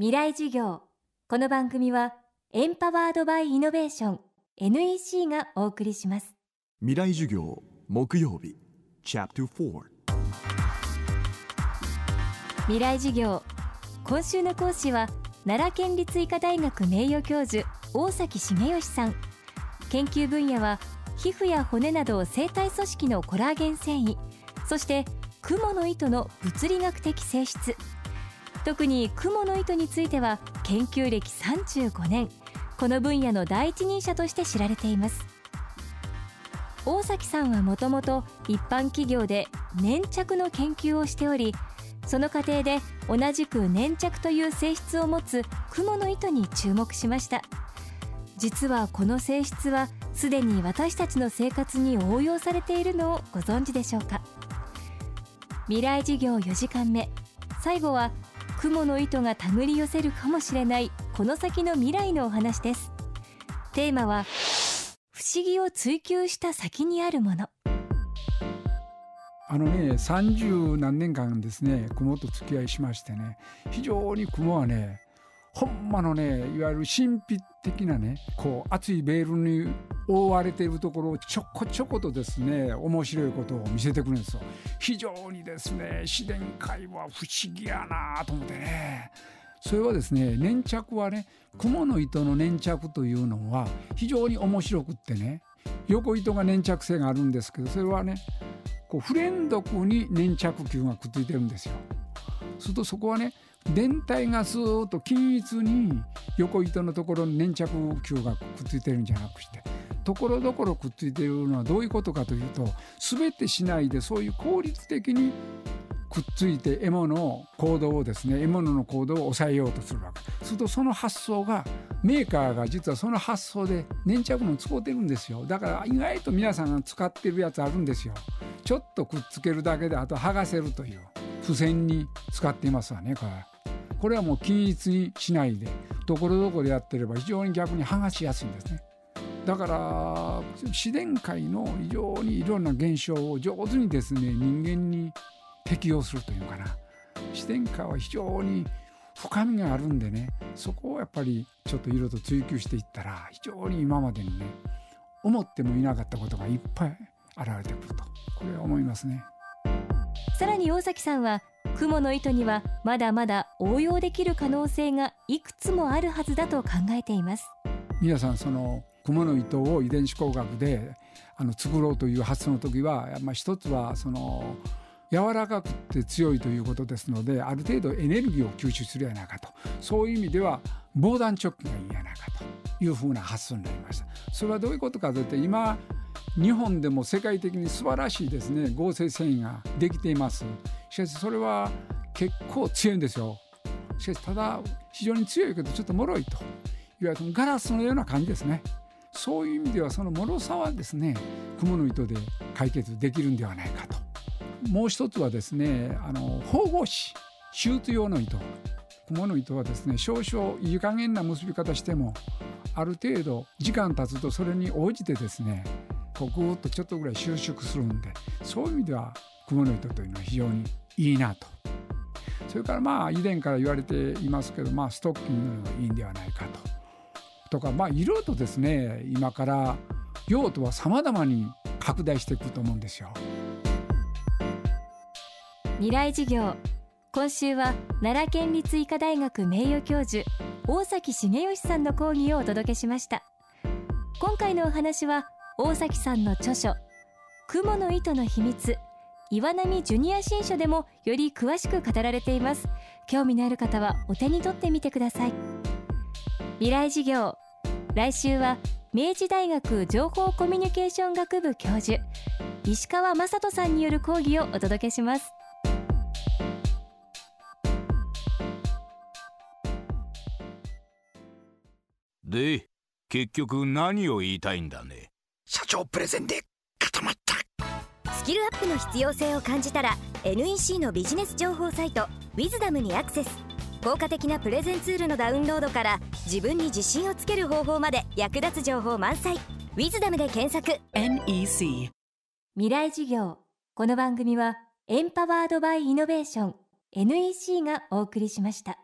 未来授業。この番組はエンパワードバイイノベーション NEC がお送りします。未来授業木曜日チャプター未来授業。今週の講師は奈良県立医科大学名誉教授大崎茂義さん。研究分野は皮膚や骨など生体組織のコラーゲン繊維そして蜘蛛の糸の物理学的性質特に蜘蛛の糸については研究歴35年。この分野の第一人者として知られています。大崎さんはもともと一般企業で粘着の研究をしておりその過程で同じく粘着という性質を持つ蜘蛛の糸に注目しました。実はこの性質はすでに私たちの生活に応用されているのをご存知でしょうか。未来事業4時間目。最後は雲の糸が手繰り寄せるかもしれないこの先の未来のお話です。テーマは不思議を追求した先にあるもの。あのね30何年間ですね雲と付き合いしましてね非常に雲はねほんまのねいわゆる神秘的なねこう厚いベールに覆われているところをちょこちょことですね面白いことを見せてくるんですよ。非常にですね自然界は不思議やなと思ってねそれはですね粘着はね雲の糸の粘着というのは非常に面白くってね横糸が粘着性があるんですけどそれはねこう不連続に粘着球がくっついてるんですよ。するとそこはね電体がスーッと均一に横糸のところに粘着球がくっついてるんじゃなくしてところどころくっついているのはどういうことかというと全てしないでそういう効率的にくっついて獲物の行動をですね獲物の行動を抑えようとするわけ。するとその発想がメーカーが実はその発想で粘着も使ってるんですよ。だから意外と皆さんが使ってるやつあるんですよ。ちょっとくっつけるだけであと剥がせるという付箋に使っていますわねこれこれはもう均一にしないでところどころやってれば非常に逆に剥がしやすいんですね。だから自然界の非常にいろんな現象を上手にですね人間に適用するというかな。自然界は非常に深みがあるんでねそこをやっぱりちょっといろいろと追求していったら非常に今までにね思ってもいなかったことがいっぱい現れてくるとこれは思いますね。さらに大崎さんは雲の糸にはまだまだ応用できる可能性がいくつもあるはずだと考えています。皆さんその雲の糸を遺伝子工学であの作ろうという発想の時は、まあ、一つはその柔らかくて強いということですのである程度エネルギーを吸収するやないかと。そういう意味では防弾チョッキがいいやないかというふうな発想になりました。それはどういうことかというと今日本でも世界的に素晴らしいですね合成繊維ができています。しかしそれは結構強いんですよ。しかしただ非常に強いけどちょっと脆いといわゆるガラスのような感じですね。そういう意味ではその脆さはですね雲の糸で解決できるんではないかと。もう一つはですねあの縫合紙シュート用の糸。雲の糸はですね少々いい加減な結び方してもある程度時間経つとそれに応じてですねこうぐーっとちょっとぐらい収縮するんでそういう意味では雲の糸というのは非常にいいなと。それからまあ以前から言われていますけど、まあ、ストッキングがいいんではないかと。とかまあいろいろとですね今から用途は様々に拡大していくと思うんですよ。未来事業。今週は奈良県立医科大学名誉教授大崎茂義さんの講義をお届けしました。今回のお話は大崎さんの著書雲の糸の秘密岩波ジュニア新書でもより詳しく語られています。興味のある方はお手に取ってみてください。未来事業。来週は明治大学情報コミュニケーション学部教授石川雅人さんによる講義をお届けします。で結局何を言いたいんだね？社長プレゼンで固まった。スキルアップの必要性を感じたら NEC のビジネス情報サイト「ウィズダムにアクセス。効果的なプレゼンツールのダウンロードから自分に自信をつける方法まで役立つ情報満載「ウィズダムで検索。NEC 未来事業。この番組はエンパワードバイイノベーション NEC がお送りしました